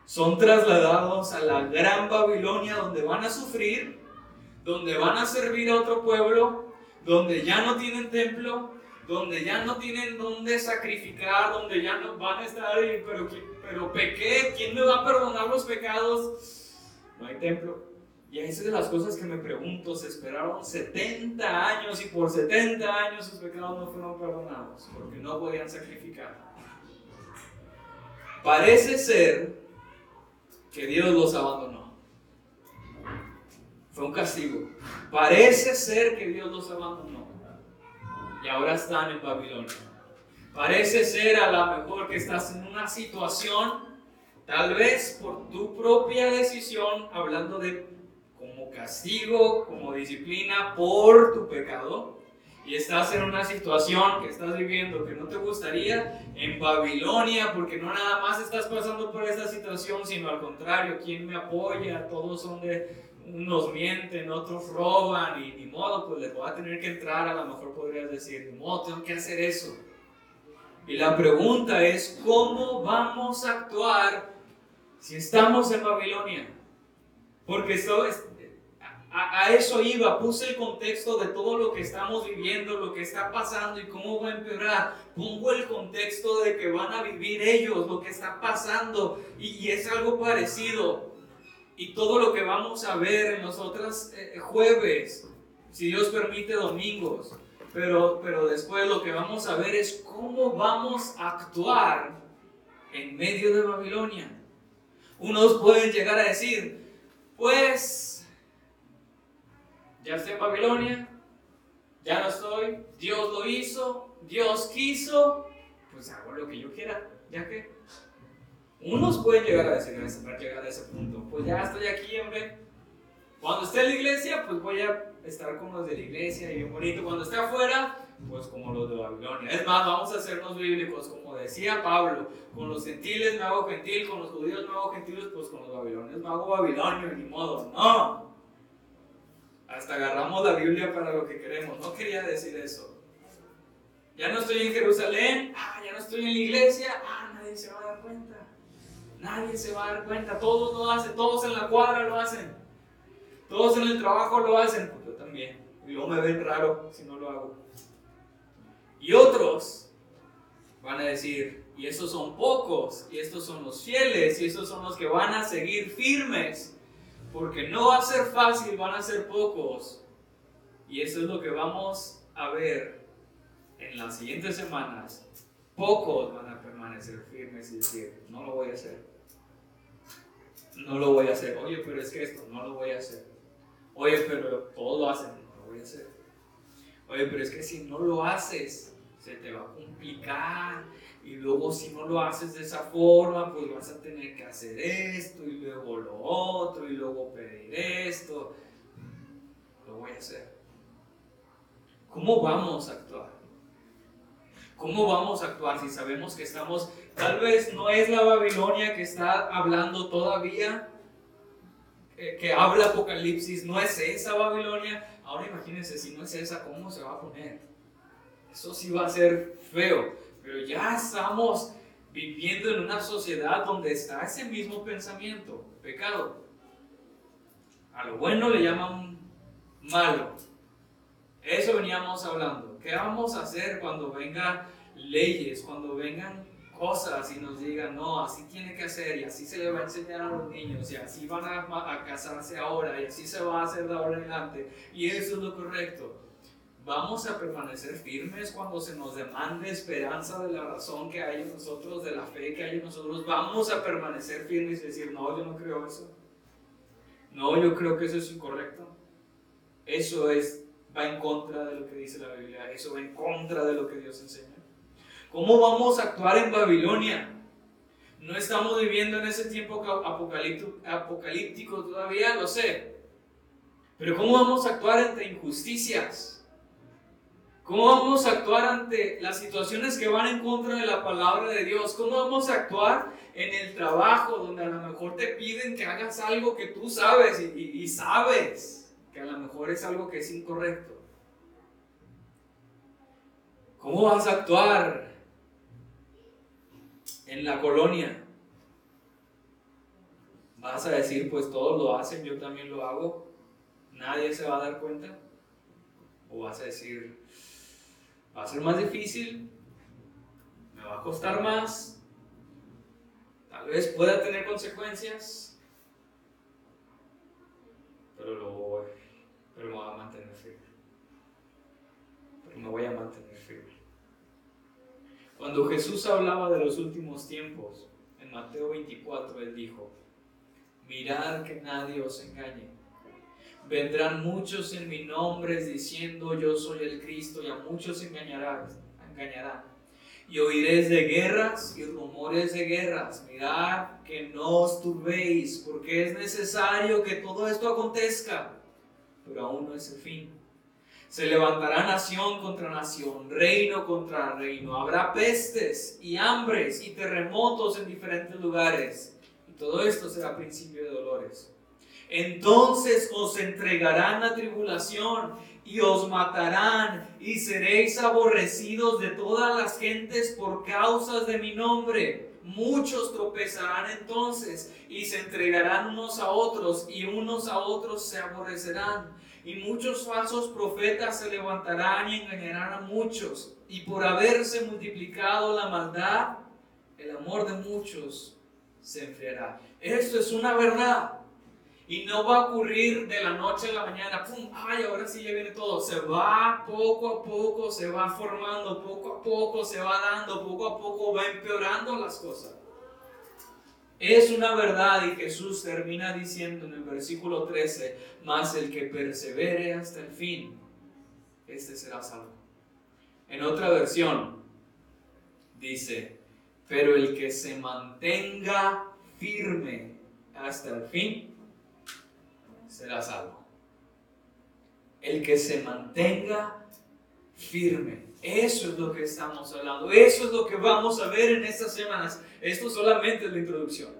Speaker 1: Son trasladados a la gran Babilonia donde van a sufrir, donde van a servir a otro pueblo, donde ya no tienen templo, donde ya no tienen dónde sacrificar, donde ya no van a estar, pero, pero pequé, ¿quién me va a perdonar los pecados? No hay templo. Y esa es de las cosas que me pregunto, se esperaron 70 años y por 70 años sus pecados no fueron perdonados porque no podían sacrificar. Parece ser que Dios los abandonó. Fue un castigo. Parece ser que Dios los abandonó. Y ahora están en Babilonia. Parece ser a lo mejor que estás en una situación, tal vez por tu propia decisión, hablando de como castigo, como disciplina por tu pecado, y estás en una situación que estás viviendo que no te gustaría, en Babilonia, porque no nada más estás pasando por esta situación, sino al contrario, ¿quién me apoya? Todos son de, unos mienten, otros roban, y ni modo, pues les voy a tener que entrar, a lo mejor podrías decir, ni modo, tengo que hacer eso. Y la pregunta es, ¿cómo vamos a actuar si estamos en Babilonia? Porque esto es, a, eso iba, puse el contexto de todo lo que estamos viviendo, lo que está pasando y cómo va a empeorar. Pongo el contexto de que van a vivir ellos, lo que está pasando y, es algo parecido. Y todo lo que vamos a ver en los otros eh, jueves, si Dios permite domingos. Pero, pero después lo que vamos a ver es cómo vamos a actuar en medio de Babilonia. Unos pueden llegar a decir, pues ya estoy en Babilonia, ya no estoy, Dios lo hizo, Dios quiso, pues hago lo que yo quiera, ya que unos pueden llegar a decir, llegar a ese punto, pues ya estoy aquí, hombre. Cuando esté en la iglesia, pues voy a estar con los de la iglesia y bien bonito. Cuando esté afuera, pues como los de Babilonia. Es más, vamos a hacernos bíblicos, como decía Pablo, con los gentiles me hago gentil, con los judíos me hago gentiles, pues con los babilonios me hago babilonio, ni modo. No, hasta agarramos la Biblia para lo que queremos. No quería decir eso. Ya no estoy en Jerusalén, ah, ya no estoy en la iglesia, ah, nadie se va a dar cuenta. Nadie se va a dar cuenta, todos lo hacen, todos en la cuadra lo hacen. Todos en el trabajo lo hacen, pues yo también. Y luego me ven raro si no lo hago. Y otros van a decir, y esos son pocos, y estos son los fieles, y estos son los que van a seguir firmes porque no va a ser fácil, van a ser pocos. Y eso es lo que vamos a ver en las siguientes semanas. Pocos van a permanecer firmes y decir, no lo voy a hacer. No lo voy a hacer. Oye, pero es que esto, no lo voy a hacer. Oye, pero todos lo hacen, no lo voy a hacer. Oye, pero es que si no lo haces, se te va a complicar y luego si no lo haces de esa forma, pues vas a tener que hacer esto y luego lo otro y luego pedir esto. Lo voy a hacer. ¿Cómo vamos a actuar? ¿Cómo vamos a actuar si sabemos que estamos, tal vez no es la Babilonia que está hablando todavía, que, que habla Apocalipsis, no es esa Babilonia? Ahora imagínense, si no es esa, ¿cómo se va a poner? Eso sí va a ser feo. Pero ya estamos viviendo en una sociedad donde está ese mismo pensamiento, pecado. A lo bueno le llaman malo. Eso veníamos hablando. ¿Qué vamos a hacer cuando vengan leyes, cuando vengan cosas y nos digan, no, así tiene que hacer y así se le va a enseñar a los niños y así van a, a casarse ahora y así se va a hacer de ahora en adelante y eso es lo correcto? Vamos a permanecer firmes cuando se nos demande esperanza de la razón que hay en nosotros, de la fe que hay en nosotros. Vamos a permanecer firmes y decir, no, yo no creo eso. No, yo creo que eso es incorrecto. Eso es, va en contra de lo que dice la Biblia. Eso va en contra de lo que Dios enseña. ¿Cómo vamos a actuar en Babilonia? No estamos viviendo en ese tiempo apocalíptico todavía, lo sé. Pero ¿cómo vamos a actuar entre injusticias? ¿Cómo vamos a actuar ante las situaciones que van en contra de la palabra de Dios? ¿Cómo vamos a actuar en el trabajo donde a lo mejor te piden que hagas algo que tú sabes y, sabes que a lo mejor es algo que es incorrecto? ¿Cómo vas a actuar en la colonia? ¿Vas a decir, pues todos lo hacen, yo también lo hago? ¿Nadie se va a dar cuenta? ¿O vas a decir, va a ser más difícil, me va a costar más, tal vez pueda tener consecuencias, pero, lo voy, pero me voy a mantener firme. Pero me voy a mantener firme. Cuando Jesús hablaba de los últimos tiempos, en Mateo 24, él dijo, mirad que nadie os engañe Vendrán muchos en mi nombre diciendo yo soy el Cristo y a muchos engañarán. Y oiréis de guerras y rumores de guerras. Mirad que no os turbéis, porque es necesario que todo esto acontezca, pero aún no es el fin. Se levantará nación contra nación, reino contra reino. Habrá pestes y hambres y terremotos en diferentes lugares. Y todo esto será principio de dolores. Entonces os entregarán a tribulación y os matarán y seréis aborrecidos de todas las gentes por causas de mi nombre. Muchos tropezarán entonces y se entregarán unos a otros y unos a otros se aborrecerán. Y muchos falsos profetas se levantarán y engañarán a muchos. Y por haberse multiplicado la maldad, el amor de muchos se enfriará. Esto es una verdad. Y no va a ocurrir de la noche a la mañana, ¡pum! ¡Ay, ahora sí ya viene todo! Se va poco a poco, se va formando, poco a poco se va dando, poco a poco va empeorando las cosas. Es una verdad y Jesús termina diciendo en el versículo 13, más el que persevere hasta el fin, este será salvo. En otra versión dice, pero el que se mantenga firme hasta el fin, será salvo. El que se mantenga firme. Eso es lo que estamos hablando. Eso es lo que vamos a ver en estas semanas. Esto solamente es la introducción.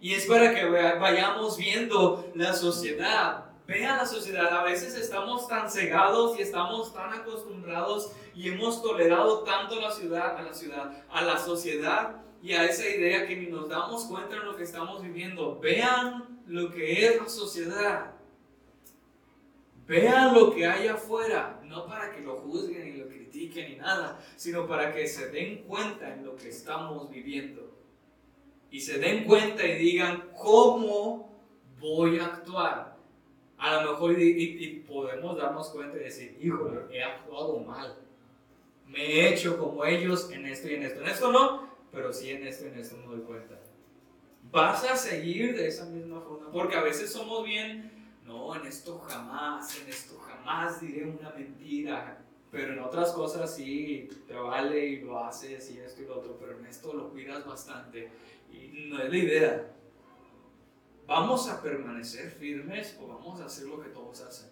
Speaker 1: Y es para que vayamos viendo la sociedad. Vean la sociedad. A veces estamos tan cegados y estamos tan acostumbrados y hemos tolerado tanto la ciudad, a la ciudad, a la sociedad y a esa idea que ni nos damos cuenta de lo que estamos viviendo. Vean lo que es la sociedad. Vean lo que hay afuera, no para que lo juzguen y lo critiquen ni nada, sino para que se den cuenta en lo que estamos viviendo. Y se den cuenta y digan, ¿cómo voy a actuar? A lo mejor y, podemos darnos cuenta y decir, híjole, he actuado mal. Me he hecho como ellos en esto y en esto. En esto no, pero sí en esto y en esto me doy cuenta. Vas a seguir de esa misma forma, porque a veces somos bien, no, en esto jamás, en esto jamás diré una mentira, pero en otras cosas sí, te vale y lo haces y esto y lo otro, pero en esto lo cuidas bastante y no es la idea. ¿Vamos a permanecer firmes o vamos a hacer lo que todos hacen?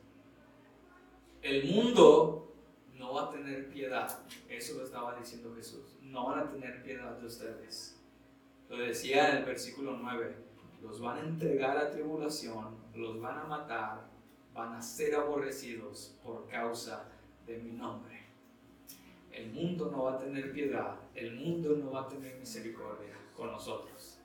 Speaker 1: El mundo no va a tener piedad, eso lo estaba diciendo Jesús no van a tener piedad de ustedes. Lo decía en el versículo 9, los van a entregar a tribulación, los van a matar, van a ser aborrecidos por causa de mi nombre. El mundo no va a tener piedad, el mundo no va a tener misericordia con nosotros.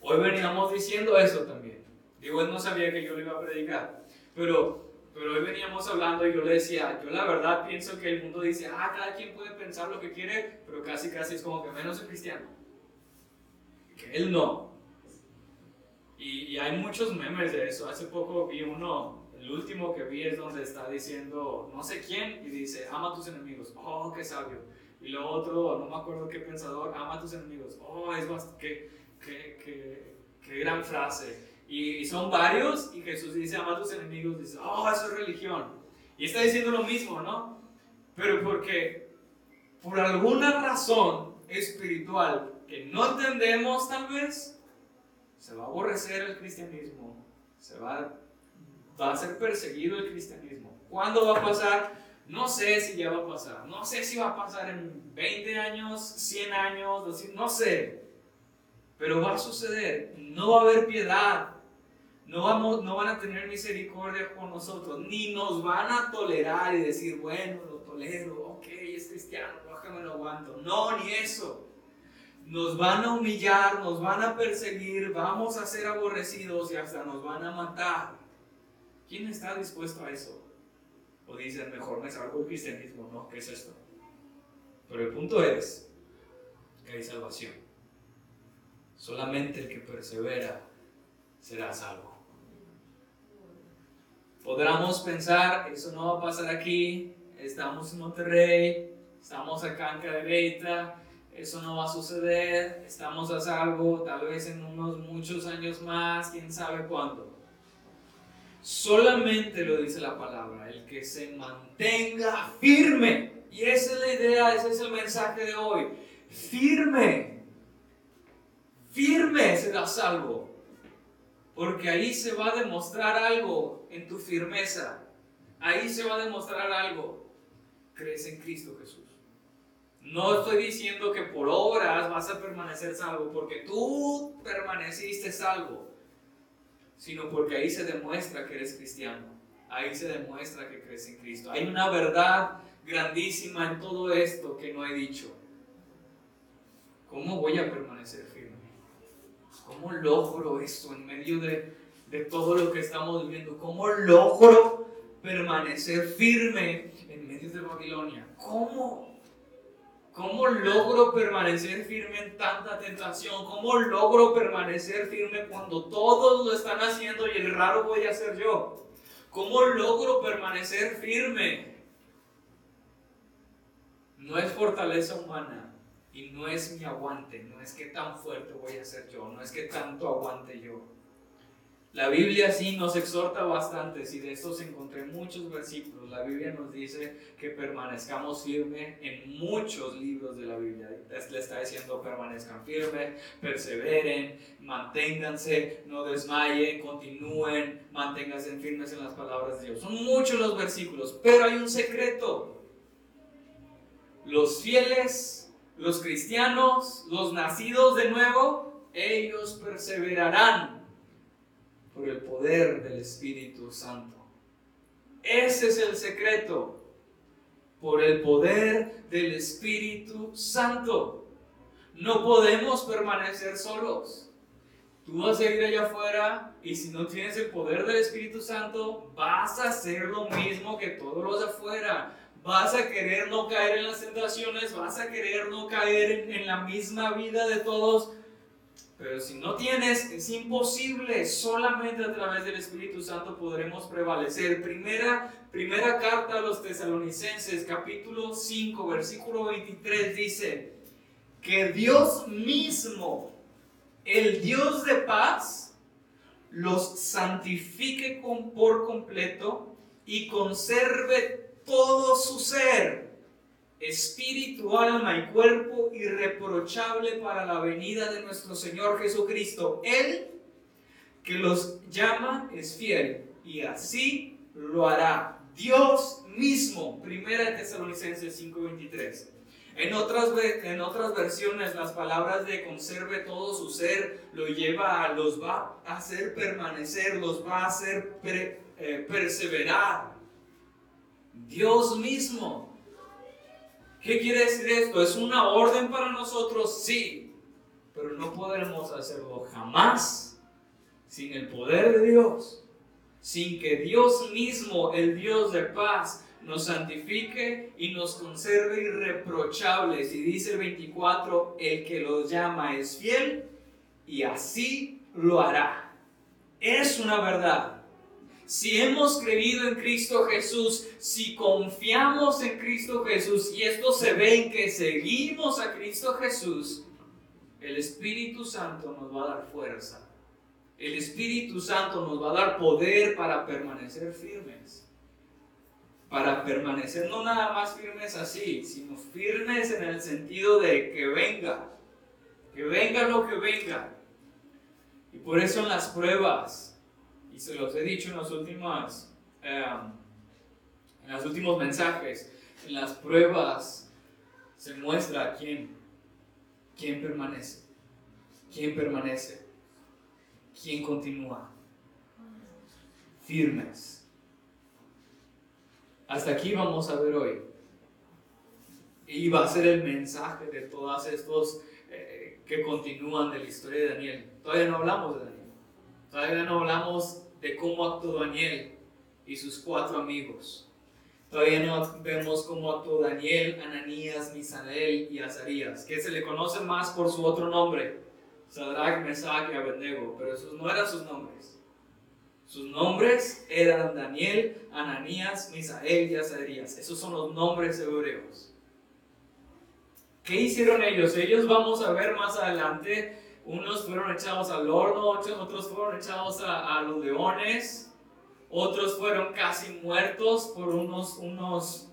Speaker 1: Hoy veníamos diciendo eso también. Digo, él no sabía que yo le iba a predicar, pero pero hoy veníamos hablando y yo le decía, yo la verdad pienso que el mundo dice, ah, cada quien puede pensar lo que quiere, pero casi casi es como que menos el cristiano. Que él no. Y, hay muchos memes de eso. Hace poco vi uno, el último que vi es donde está diciendo, no sé quién, y dice, ama a tus enemigos. Oh, qué sabio. Y lo otro, no me acuerdo qué pensador, ama a tus enemigos. Oh, es qué, qué, qué, qué gran frase. Y, son varios, y Jesús dice, ama a tus enemigos, dice, oh, eso es religión. Y está diciendo lo mismo, ¿no? Pero porque por alguna razón espiritual que no entendemos tal vez, se va a aborrecer el cristianismo, se va, va a ser perseguido el cristianismo. ¿Cuándo va a pasar? No sé si ya va a pasar, no sé si va a pasar en 20 años, 100 años, no sé, pero va a suceder, no va a haber piedad, no, vamos, no van a tener misericordia con nosotros, ni nos van a tolerar y decir, bueno, lo tolero, ok, es cristiano, me lo aguanto. No, ni eso. Nos van a humillar, nos van a perseguir, vamos a ser aborrecidos y hasta nos van a matar. ¿Quién está dispuesto a eso? O dicen, mejor me salgo del cristianismo, ¿no? ¿Qué es esto? Pero el punto es que hay salvación. Solamente el que persevera será salvo. Podríamos pensar, eso no va a pasar aquí, estamos en Monterrey, estamos acá en Cadereyta, eso no va a suceder, estamos a salvo, tal vez en unos muchos años más, quién sabe cuándo. Solamente lo dice la palabra, el que se mantenga firme. Y esa es la idea, ese es el mensaje de hoy. Firme. Firme será salvo. Porque ahí se va a demostrar algo en tu firmeza. Ahí se va a demostrar algo. Crees en Cristo Jesús. No estoy diciendo que por obras vas a permanecer salvo, porque tú permaneciste salvo, sino porque ahí se demuestra que eres cristiano. Ahí se demuestra que crees en Cristo. Hay una verdad grandísima en todo esto que no he dicho. ¿cómo voy a permanecer firme? ¿Cómo logro esto en medio de, de todo lo que estamos viviendo? ¿Cómo logro permanecer firme en medio de Babilonia? ¿Cómo? ¿Cómo logro permanecer firme en tanta tentación? ¿Cómo logro permanecer firme cuando todos lo están haciendo y el raro voy a ser yo? ¿Cómo logro permanecer firme? No es fortaleza humana y no es mi aguante, no es que tan fuerte voy a ser yo, no es que tanto aguante yo. La Biblia sí nos exhorta bastante, y de estos encontré muchos versículos. La Biblia nos dice que permanezcamos firmes en muchos libros de la Biblia. Le está diciendo permanezcan firmes, perseveren, manténganse, no desmayen, continúen, manténganse firmes en las palabras de Dios. Son muchos los versículos, pero hay un secreto. Los fieles, los cristianos, los nacidos de nuevo, ellos perseverarán por el poder del Espíritu Santo. Ese es el secreto, por el poder del Espíritu Santo. No podemos permanecer solos. Tú vas a ir allá afuera y si no tienes el poder del Espíritu Santo, vas a hacer lo mismo que todos los afuera. Vas a querer no caer en las tentaciones, vas a querer no caer en la misma vida de todos pero si no tienes, es imposible. Solamente a través del Espíritu Santo podremos prevalecer. Primera, primera carta a los tesalonicenses, capítulo 5, versículo 23, dice que Dios mismo, el Dios de paz, los santifique por completo y conserve todo su ser espíritu, alma y cuerpo irreprochable para la venida de nuestro Señor Jesucristo. Él que los llama es fiel y así lo hará. Dios mismo, primera Tesalonicenses 5:23. En otras, en otras versiones las palabras de conserve todo su ser lo lleva a los va a hacer permanecer, los va a hacer eh, perseverar. Dios mismo ¿Qué quiere decir esto? ¿Es una orden para nosotros? Sí, pero no podremos hacerlo jamás sin el poder de Dios, sin que Dios mismo, el Dios de paz, nos santifique y nos conserve irreprochables. Y dice el 24, el que los llama es fiel y así lo hará. Es una verdad si hemos creído en Cristo Jesús, si confiamos en Cristo Jesús, y esto se ve en que seguimos a Cristo Jesús, el Espíritu Santo nos va a dar fuerza. El Espíritu Santo nos va a dar poder para permanecer firmes. Para permanecer no nada más firmes así, sino firmes en el sentido de que venga, que venga lo que venga. Y por eso en las pruebas, y se los he dicho en los últimos, em, en los últimos mensajes, en las pruebas se muestra quién, quién permanece, quién permanece, quién continúa, firmes. Hasta aquí vamos a ver hoy. Y va a ser el mensaje de todos estos eh, que continúan de la historia de Daniel. Todavía no hablamos de Daniel. Todavía no hablamos de cómo actuó Daniel y sus cuatro amigos. Todavía no vemos cómo actuó Daniel, Ananías, Misael y Azarías, que se le conoce más por su otro nombre, Sadrach, Mesach y Abednego, pero esos no eran sus nombres. Sus nombres eran Daniel, Ananías, Misael y Azarías. Esos son los nombres hebreos. ¿Qué hicieron ellos? Ellos vamos a ver más adelante unos fueron echados al horno, otros fueron echados a, los leones, otros fueron casi muertos por unos, unos,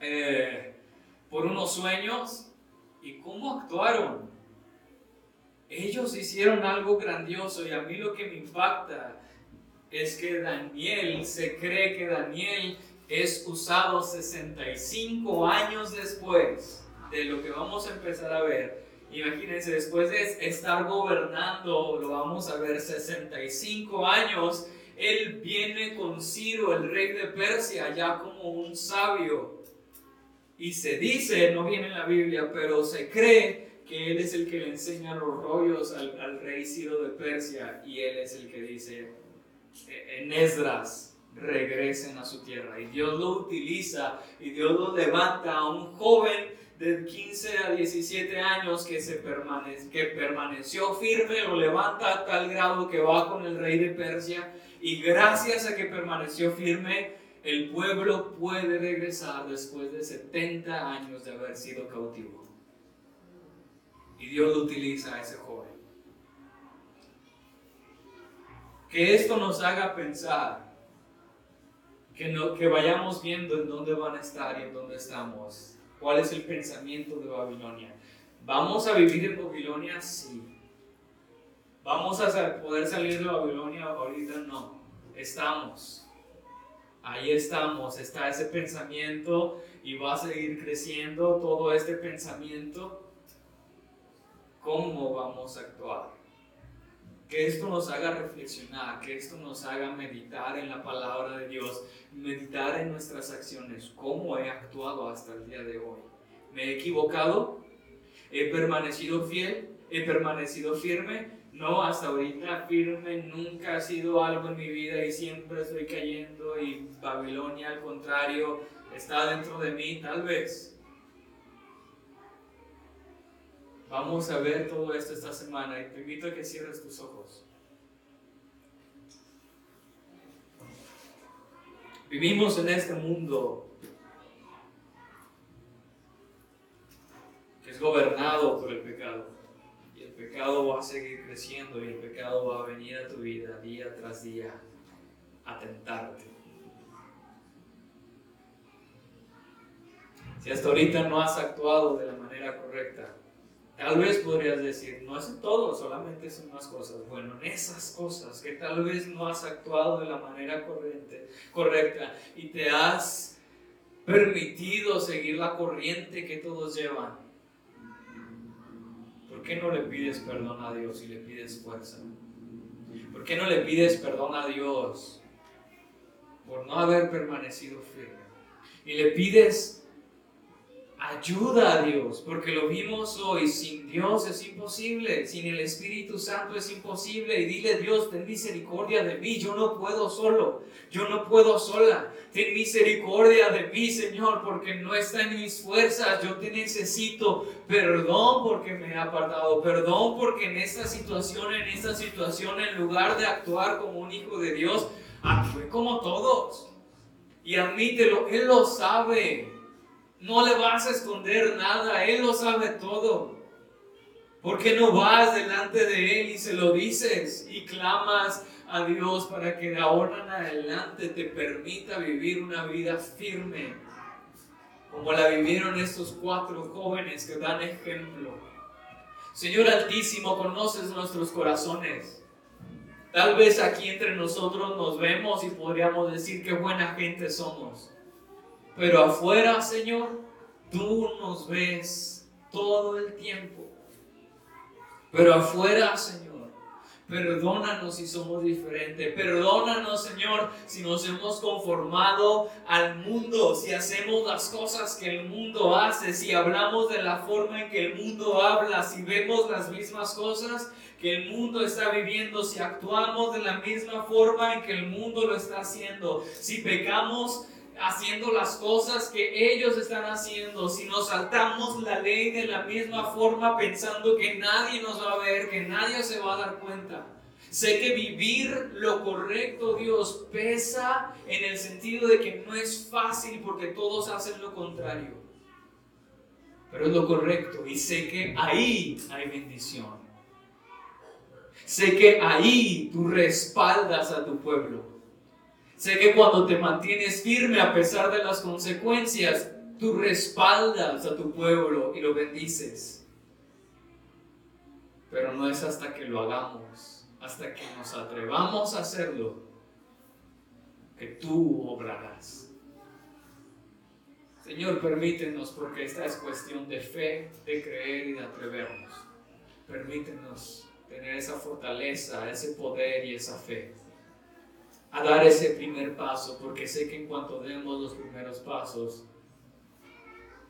Speaker 1: eh, por unos sueños. ¿Y cómo actuaron? Ellos hicieron algo grandioso y a mí lo que me impacta es que Daniel, se cree que Daniel es usado 65 años después de lo que vamos a empezar a ver Imagínense, después de estar gobernando, lo vamos a ver, 65 años, él viene con Ciro, el rey de Persia, ya como un sabio. Y se dice, no viene en la Biblia, pero se cree que él es el que le enseña los rollos al, rey Ciro de Persia y él es el que dice en Esdras regresen a su tierra. Y Dios lo utiliza y Dios lo levanta a un joven de 15 a 17 años que, se que permaneció firme, lo levanta a tal grado que va con el rey de Persia y gracias a que permaneció firme, el pueblo puede regresar después de 70 años de haber sido cautivo. Y Dios lo utiliza a ese joven. Que esto nos haga pensar, que, no, que vayamos viendo en dónde van a estar y en dónde estamos ¿Cuál es el pensamiento de Babilonia? ¿Vamos a vivir en Babilonia? Sí. ¿Vamos a poder salir de Babilonia ahorita? No. Estamos. Ahí estamos. Está ese pensamiento y va a seguir creciendo todo este pensamiento. ¿Cómo vamos a actuar? Que esto nos haga reflexionar, que esto nos haga meditar en la palabra de Dios meditar en nuestras acciones, cómo he actuado hasta el día de hoy. ¿Me he equivocado? ¿He permanecido fiel? ¿He permanecido firme? No, hasta ahorita firme nunca ha sido algo en mi vida y siempre estoy cayendo y Babilonia al contrario está dentro de mí, tal vez. Vamos a ver todo esto esta semana y te invito a que cierres tus ojos. Vivimos en este mundo que es gobernado por el pecado. Y el pecado va a seguir creciendo y el pecado va a venir a tu vida día tras día a tentarte. Si hasta ahorita no has actuado de la manera correcta, Tal vez podrías decir, no es en todo, solamente son unas cosas. Bueno, en esas cosas que tal vez no has actuado de la manera corriente, correcta y te has permitido seguir la corriente que todos llevan. ¿Por qué no le pides perdón a Dios y le pides fuerza? ¿Por qué no le pides perdón a Dios por no haber permanecido firme? Y le pides Ayuda a Dios, porque lo vimos hoy, sin Dios es imposible, sin el Espíritu Santo es imposible. Y dile, Dios, ten misericordia de mí, yo no puedo solo, yo no puedo sola. Ten misericordia de mí, Señor, porque no está en mis fuerzas, yo te necesito. Perdón porque me he apartado, perdón porque en esta situación, en esta situación, en lugar de actuar como un hijo de Dios, actué como todos. Y admítelo, Él lo sabe. No le vas a esconder nada, Él lo sabe todo. ¿Por qué no vas delante de Él y se lo dices y clamas a Dios para que de ahora en adelante te permita vivir una vida firme, como la vivieron estos cuatro jóvenes que dan ejemplo? Señor Altísimo, conoces nuestros corazones. Tal vez aquí entre nosotros nos vemos y podríamos decir qué buena gente somos. Pero afuera, Señor, tú nos ves todo el tiempo. Pero afuera, Señor, perdónanos si somos diferentes. Perdónanos, Señor, si nos hemos conformado al mundo, si hacemos las cosas que el mundo hace, si hablamos de la forma en que el mundo habla, si vemos las mismas cosas que el mundo está viviendo, si actuamos de la misma forma en que el mundo lo está haciendo, si pecamos haciendo las cosas que ellos están haciendo, si nos saltamos la ley de la misma forma pensando que nadie nos va a ver, que nadie se va a dar cuenta. Sé que vivir lo correcto, Dios, pesa en el sentido de que no es fácil porque todos hacen lo contrario. Pero es lo correcto y sé que ahí hay bendición. Sé que ahí tú respaldas a tu pueblo. Sé que cuando te mantienes firme a pesar de las consecuencias, tú respaldas a tu pueblo y lo bendices. Pero no es hasta que lo hagamos, hasta que nos atrevamos a hacerlo, que tú obrarás. Señor, permítenos, porque esta es cuestión de fe, de creer y de atrevernos. Permítenos tener esa fortaleza, ese poder y esa fe a dar ese primer paso, porque sé que en cuanto demos los primeros pasos,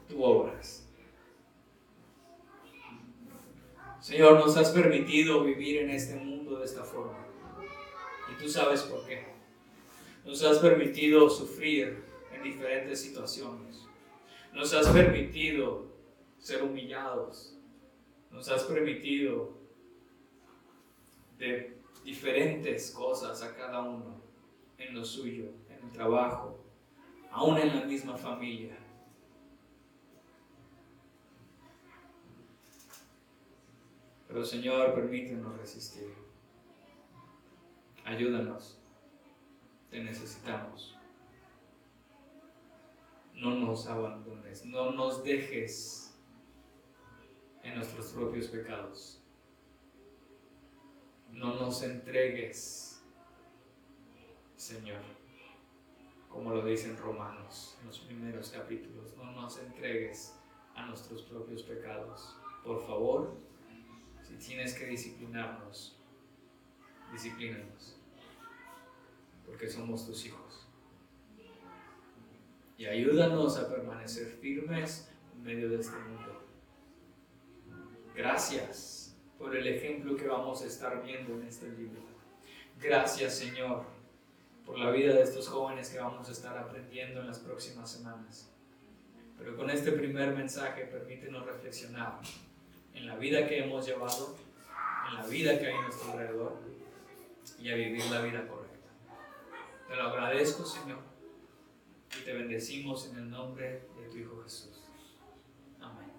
Speaker 1: tú obras. Señor, nos has permitido vivir en este mundo de esta forma. Y tú sabes por qué. Nos has permitido sufrir en diferentes situaciones. Nos has permitido ser humillados. Nos has permitido de diferentes cosas a cada uno en lo suyo, en el trabajo, aún en la misma familia. Pero Señor, permítenos resistir. Ayúdanos. Te necesitamos. No nos abandones. No nos dejes en nuestros propios pecados. No nos entregues, Señor, como lo dicen Romanos en los primeros capítulos. No nos entregues a nuestros propios pecados. Por favor, tienes que disciplinarnos, disciplínanos, porque somos tus hijos. Y ayúdanos a permanecer firmes en medio de este mundo. Gracias por el ejemplo que vamos a estar viendo en este libro. Gracias Señor por la vida de estos jóvenes que vamos a estar aprendiendo en las próximas semanas. Pero con este primer mensaje permítenos reflexionar en la vida que hemos llevado, en la vida que hay a nuestro alrededor y a vivir la vida correcta. Te lo agradezco, Señor, y te bendecimos en el nombre de tu Hijo Jesús. Amén.